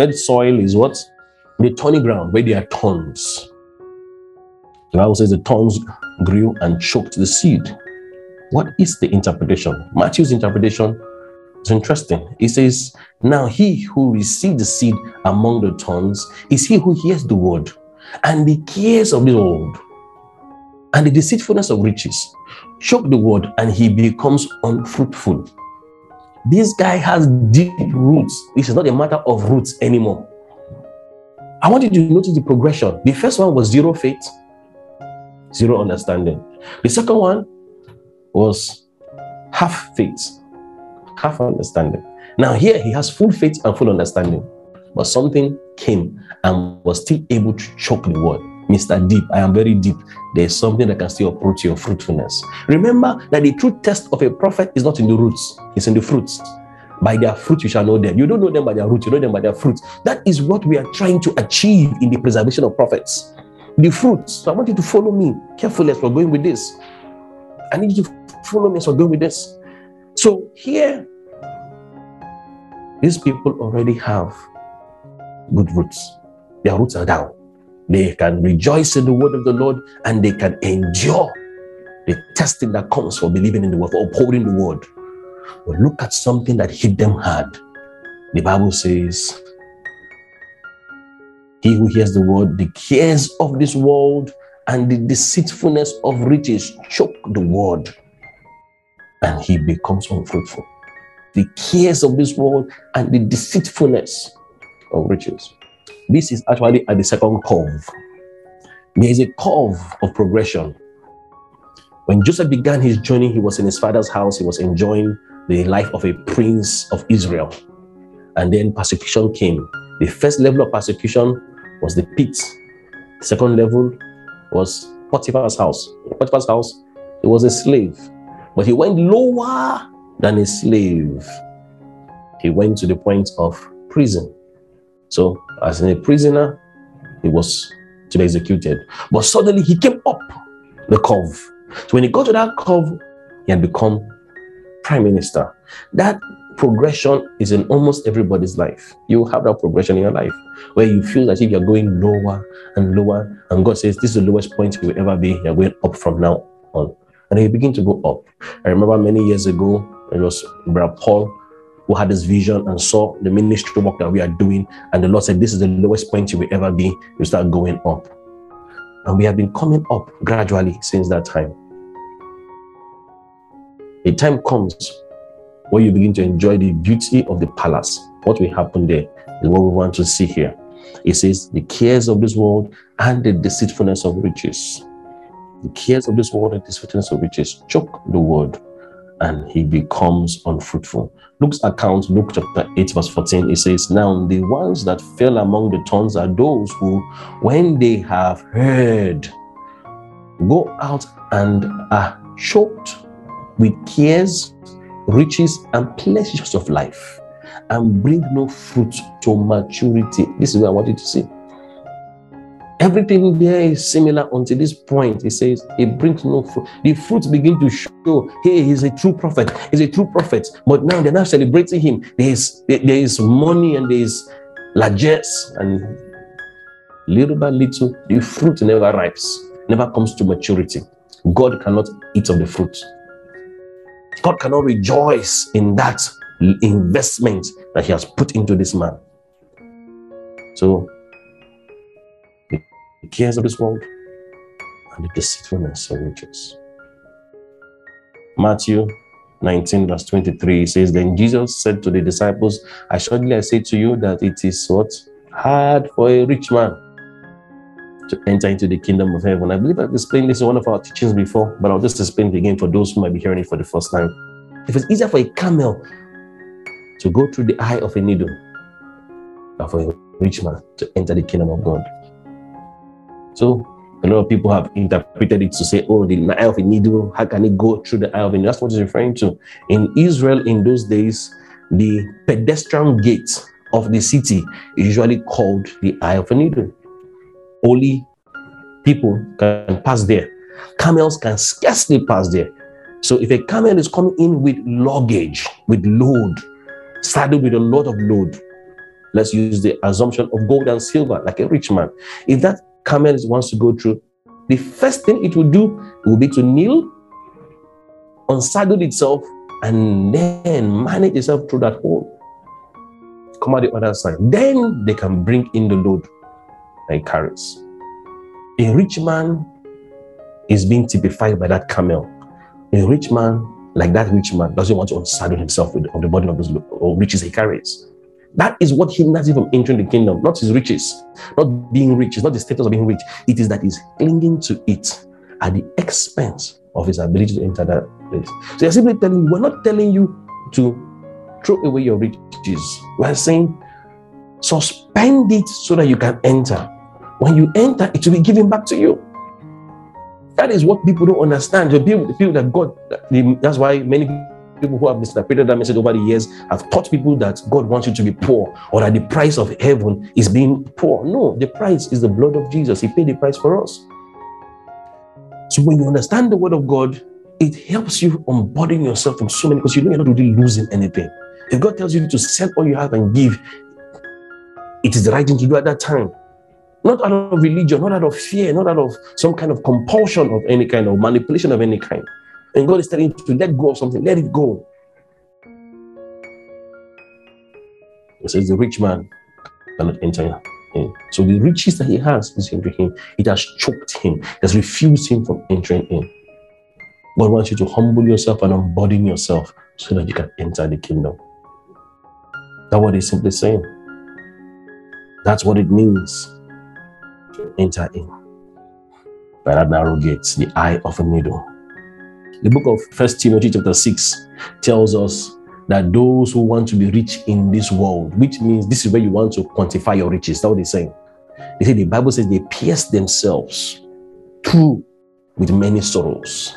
Third soil is what? The thorny ground where there are thorns. The Bible says the thorns grew and choked the seed. What is the interpretation? Matthew's interpretation is interesting. He says, Now he who received the seed among the thorns is he who hears the word, and the cares of the world and the deceitfulness of riches choke the word, and he becomes unfruitful. This guy has deep roots. This is not a matter of roots anymore. I want you to notice the progression. The first one was zero faith, zero understanding. The second one was half faith, half understanding. Now, here he has full faith and full understanding, but something came and was still able to choke the word. Mr. Deep, I am very deep. There's something that can still approach your fruitfulness. Remember that the true test of a prophet is not in the roots, it's in the fruits. By their fruit, you shall know them. You don't know them by their roots, you know them by their fruits. That is what we are trying to achieve in the preservation of prophets. The fruits. So I want you to follow me carefully as we're going with this. I need you to follow me as we're going with this. So here, these people already have good roots. Their roots are down. They can rejoice in the word of the Lord and they can endure the testing that comes for believing in the word, for upholding the word. But look at something that hit them hard. The Bible says, He who hears the word, the cares of this world and the deceitfulness of riches choke the word, and he becomes unfruitful. The cares of this world and the deceitfulness of riches. This is actually at the second curve. There is a curve of progression. When Joseph began his journey, he was in his father's house, he was enjoying the life of a prince of Israel. And then persecution came. The first level of persecution was the pit. The second level was Potiphar's house. Potiphar's house, he was a slave, but he went lower than a slave. He went to the point of prison. So, as a prisoner, he was to be executed. But suddenly he came up the curve. So, when he got to that curve, he had become prime minister. That progression is in almost everybody's life. You have that progression in your life where you feel as if you're going lower and lower, and God says, This is the lowest point you will ever be. You're going up from now on. And you begin to go up. I remember many years ago, it was Brother Paul who had this vision and saw the ministry work that we are doing. And the Lord said, This is the lowest point you will ever be. You start going up. And we have been coming up gradually since that time. A time comes where you begin to enjoy the beauty of the palace. What will happen there is what we want to see here. It says, The cares of this world and the deceitfulness of riches. The cares of this world and deceitfulness of riches choke the word and he becomes unfruitful. Luke's account, Luke chapter 8, verse 14, it says, Now the ones that fell among the thorns are those who, when they have heard, go out and are choked with cares, riches, and pleasures of life, and bring no fruit to maturity. This is what I want you to see. Everything there is similar until this point. He says it brings no fruit. The fruits begin to show, hey, he's a true prophet. He's a true prophet. But now they're not celebrating him. There is there is money and there is largesse and little by little, the fruit never ripes, never comes to maturity. God cannot eat of the fruit. God cannot rejoice in that investment that He has put into this man. So the cares of this world, and the deceitfulness of riches. Matthew 19, verse 23 says, Then Jesus said to the disciples, Assuredly I say to you that it is what? Hard for a rich man to enter into the kingdom of heaven. I believe I've explained this in one of our teachings before, but I'll just explain it again for those who might be hearing it for the first time. If it's easier for a camel to go through the eye of a needle than for a rich man to enter the kingdom of God. So a lot of people have interpreted it to say, oh, the eye of a needle, how can it go through the eye of a needle? That's what it's referring to. In Israel, in those days, the pedestrian gate of the city is usually called the eye of a needle. Only people can pass there. Camels can scarcely pass there. So if a camel is coming in with luggage, with load, saddled with a lot of load, let's use the assumption of gold and silver, like a rich man. If that camel wants to go through, the first thing it will do will be to kneel, unsaddle itself, and then manage itself through that hole. Come out the other side. Then they can bring in the load it carries. A rich man is being typified by that camel. A rich man, like that rich man, doesn't want to unsaddle himself with the burden of those riches he carries. That is what hinders him from entering the kingdom, not his riches, not being rich, it's not the status of being rich. It is that he's clinging to it at the expense of his ability to enter that place. So they're simply telling you, we're not telling you to throw away your riches. We're saying suspend it so that you can enter. When you enter, it will be given back to you. That is what people don't understand. The people, the people that God, that's why many people who have misinterpreted that message over the years have taught people that God wants you to be poor or that the price of heaven is being poor. No, the price is the blood of Jesus. He paid the price for us. So when you understand the word of God, it helps you unburden yourself from so many because you know you're not really losing anything. If God tells you to sell all you have and give, it is the right thing to do at that time. Not out of religion, not out of fear, not out of some kind of compulsion of any kind or manipulation of any kind. And God is telling you to let go of something, let it go. It says the rich man cannot enter in. So the riches that he has is hindering him. It has choked him, it has refused him from entering in. God wants you to humble yourself and unburden yourself so that you can enter the kingdom. That's what he's simply saying. That's what it means to enter in. By that narrow gate, the eye of a needle. The book of First Timothy chapter 6 tells us that those who want to be rich in this world, which means this is where you want to quantify your riches. That's what they're saying. They say the Bible says they pierce themselves through with many sorrows.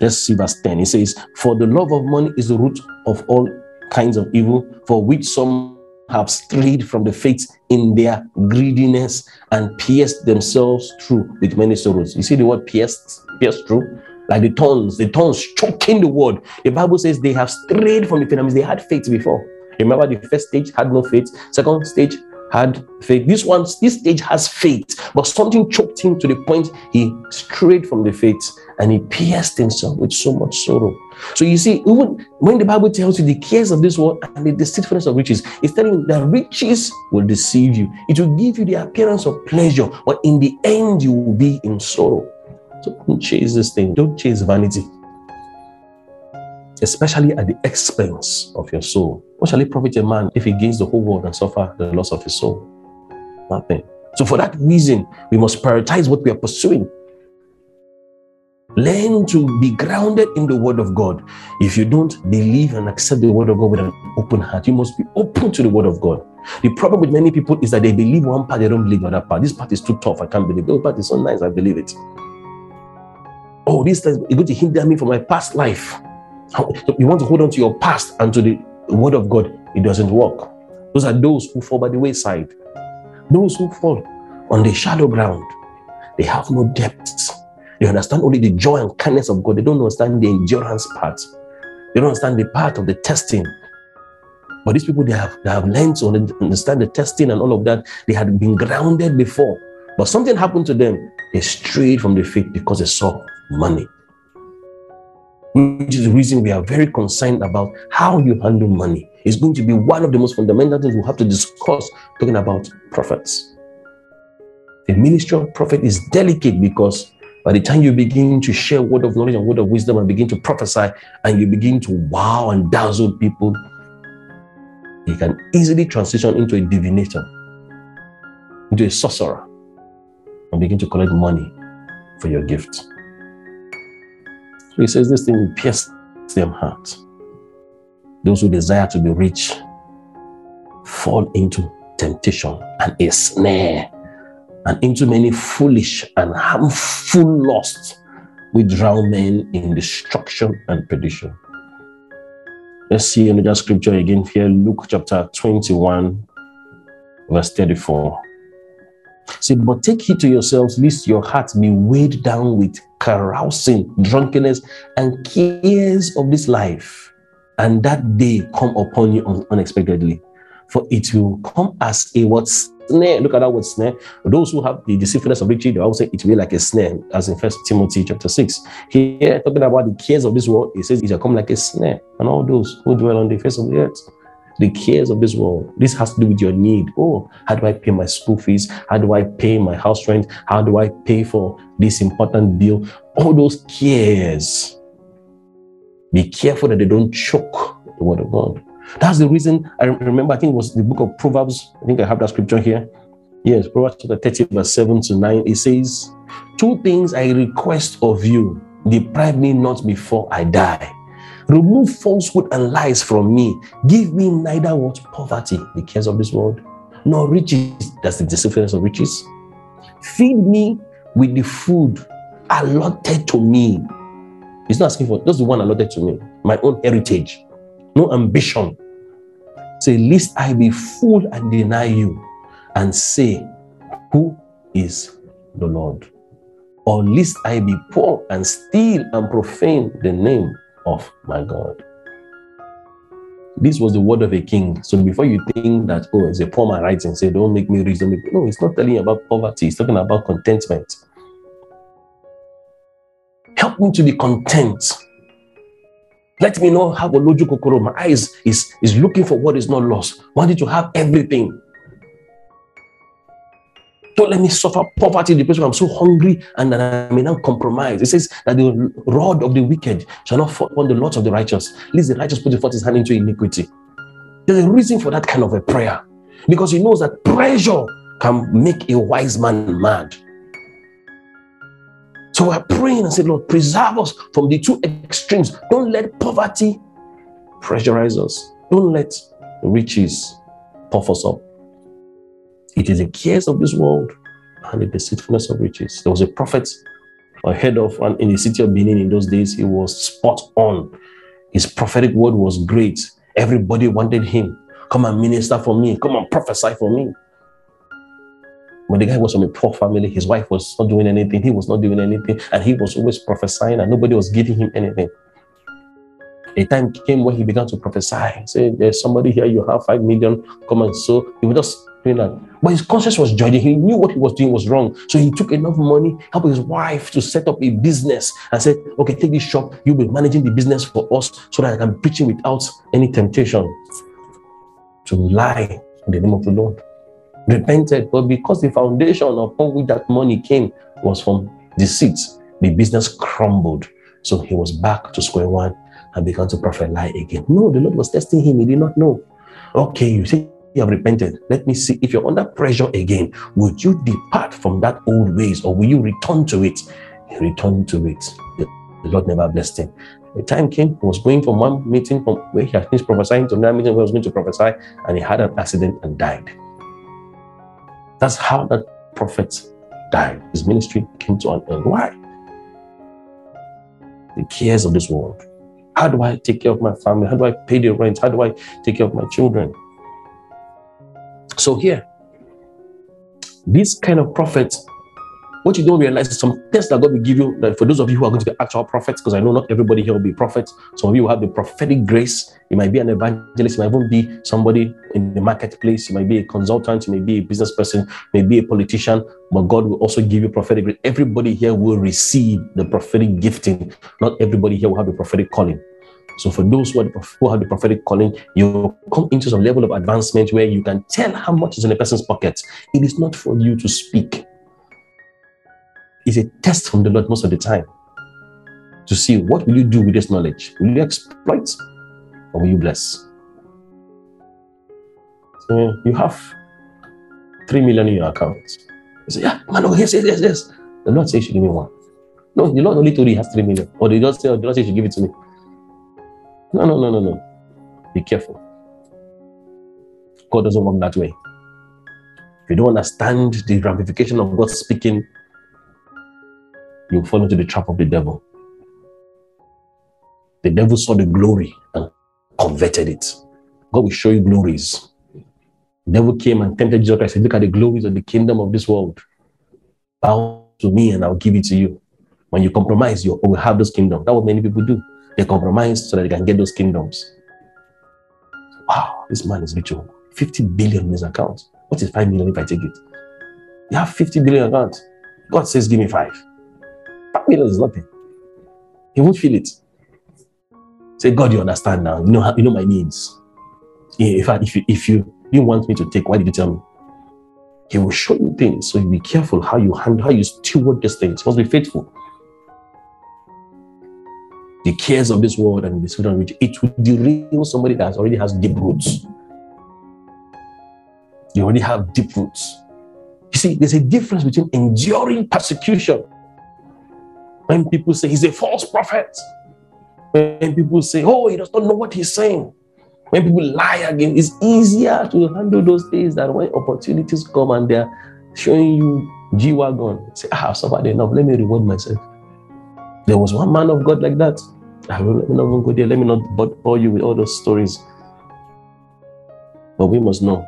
Let's see verse 10. It says, For the love of money is the root of all kinds of evil, for which some have strayed from the faith in their greediness and pierced themselves through with many sorrows. You see the word pierced, pierced through? Like the tongues, the tongues choking the word. The Bible says they have strayed from the faith. they had faith before. Remember, the first stage had no faith. Second stage had faith. This one, this stage has faith, but something choked him to the point he strayed from the faith and he pierced himself with so much sorrow. So you see, even when the Bible tells you the cares of this world and the deceitfulness of riches, it's telling you that riches will deceive you. It will give you the appearance of pleasure, but in the end, you will be in sorrow. Don't chase this thing. Don't chase vanity. Especially at the expense of your soul. What shall it profit a man if he gains the whole world and suffer the loss of his soul? Nothing. So, for that reason, we must prioritize what we are pursuing. Learn to be grounded in the Word of God. If you don't believe and accept the Word of God with an open heart, you must be open to the Word of God. The problem with many people is that they believe one part, they don't believe the other part. This part is too tough, I can't believe it. The part is so nice, I believe it oh, this is going to hinder me from my past life. You want to hold on to your past and to the word of God, it doesn't work. Those are those who fall by the wayside. Those who fall on the shallow ground, they have no depth. They understand only the joy and kindness of God. They don't understand the endurance part. They don't understand the part of the testing. But these people, they have, they have learned to understand the testing and all of that. They had been grounded before. But something happened to them. They strayed from the faith because they saw money. Which is the reason we are very concerned about how you handle money. It's going to be one of the most fundamental things we'll have to discuss talking about prophets. The ministry of prophet is delicate because by the time you begin to share word of knowledge and word of wisdom and begin to prophesy and you begin to wow and dazzle people, you can easily transition into a divinator, into a sorcerer, and begin to collect money for your gift. So he says this thing will pierce their heart. Those who desire to be rich fall into temptation and a snare and into many foolish and harmful lusts which drown men in destruction and perdition. Let's see another scripture again here, Luke chapter 21, verse 34. Say, but take heed to yourselves, lest your hearts be weighed down with carousing, drunkenness, and cares of this life, and that day come upon you unexpectedly. For it will come as a what snare. Look at that word snare. Those who have the deceitfulness of riches, they always say it will be like a snare, as in First Timothy chapter 6. Here, talking about the cares of this world, it says it shall come like a snare. And all those who dwell on the face of the earth the cares of this world. This has to do with your need. Oh, how do I pay my school fees? How do I pay my house rent? How do I pay for this important bill? All those cares. Be careful that they don't choke the word of God. That's the reason I remember, I think it was the book of Proverbs. I think I have that scripture here. Yes, Proverbs chapter 30, verse 7 to 9. It says, Two things I request of you, deprive me not before I die. Remove falsehood and lies from me. Give me neither what poverty, the cares of this world, nor riches, that's the deceitfulness of riches. Feed me with the food allotted to me. He's not asking for just the one allotted to me, my own heritage, no ambition. Say, lest I be full and deny you, and say, Who is the Lord? Or lest I be poor and steal and profane the name of my God. This was the word of a king. So before you think that, oh, it's a poor man writing, say, don't make me me. No, it's not telling you about poverty, it's talking about contentment. Help me to be content. Let me know how a logical My eyes is, is looking for what is not lost. Wanting to have everything. Don't let me suffer poverty, depression. I'm so hungry and that I may not compromise. It says that the rod of the wicked shall not fall upon the lot of the righteous. Least the righteous put forth his hand into iniquity. There's a reason for that kind of a prayer because he knows that pressure can make a wise man mad. So we're praying and say, Lord, preserve us from the two extremes. Don't let poverty pressurize us. Don't let riches puff us up. It is the cares of this world and the deceitfulness of riches. There was a prophet ahead of and in the city of Benin in those days. He was spot on. His prophetic word was great. Everybody wanted him. Come and minister for me. Come and prophesy for me. When the guy was from a poor family, his wife was not doing anything, he was not doing anything, and he was always prophesying, and nobody was giving him anything. A time came when he began to prophesy. Say, There's somebody here, you have five million, come and so. He was just doing that. But his conscience was judging. He knew what he was doing was wrong. So he took enough money, helped his wife to set up a business and said, Okay, take this shop. You'll be managing the business for us so that I can preach it without any temptation to lie in the name of the Lord. Repented, but because the foundation upon which that money came was from deceit, the business crumbled. So he was back to square one and began to prophet lie again. No, the Lord was testing him. He did not know. Okay, you see, you have repented. Let me see if you're under pressure again. Would you depart from that old ways or will you return to it? He returned to it. The Lord never blessed him. The time came, he was going from one meeting from where he had finished prophesying to another meeting where he was going to prophesy, and he had an accident and died. That's how that prophet died. His ministry came to an end. Why? The cares of this world. How do I take care of my family? How do I pay the rent? How do I take care of my children? So here, this kind of prophet, what you don't realize is some tests that God will give you. That for those of you who are going to be actual prophets, because I know not everybody here will be prophets. Some of you will have the prophetic grace. You might be an evangelist. You might even be somebody in the marketplace. You might be a consultant. You may be a business person. You may be a politician. But God will also give you prophetic grace. Everybody here will receive the prophetic gifting. Not everybody here will have the prophetic calling. So for those who, who have the prophetic calling, you come into some level of advancement where you can tell how much is in a person's pocket. It is not for you to speak. It's a test from the Lord most of the time to see what will you do with this knowledge. Will you exploit or will you bless? So you have three million in your account. You say, yeah, man, oh, yes, yes, yes, yes. The Lord says you give me one. No, the Lord only told you he has three million. Or the Lord say, the Lord says you should give it to me. No, no, no, no, no. Be careful. God doesn't work that way. If you don't understand the ramification of God speaking, you fall into the trap of the devil. The devil saw the glory and converted it. God will show you glories. The devil came and tempted Jesus Christ said, Look at the glories of the kingdom of this world. Bow to me and I'll give it to you. When you compromise, you will have those kingdoms. That's what many people do. They compromise so that they can get those kingdoms. Wow, this man is rich. 50 billion in his account. What is 5 million if I take it? You have 50 billion account. God says, give me five. Five million is nothing. He won't feel it. Say, God, you understand now. You know, you know my needs. In fact, if you, if you didn't want me to take, why did you tell me? He will show you things. So you be careful how you handle, how you steward these things. You must be faithful. The cares of this world and the of which it will derail somebody that already has deep roots. You already have deep roots. You see, there's a difference between enduring persecution. When people say he's a false prophet, when people say, oh, he does not know what he's saying, when people lie again, it's easier to handle those days than when opportunities come and they're showing you G Wagon. Say, ah, I've suffered enough. Let me reward myself. There was one man of God like that. I will, let me not go there. Let me not bore you with all those stories. But we must know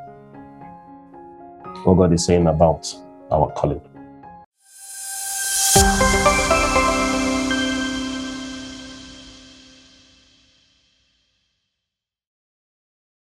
what God is saying about our calling.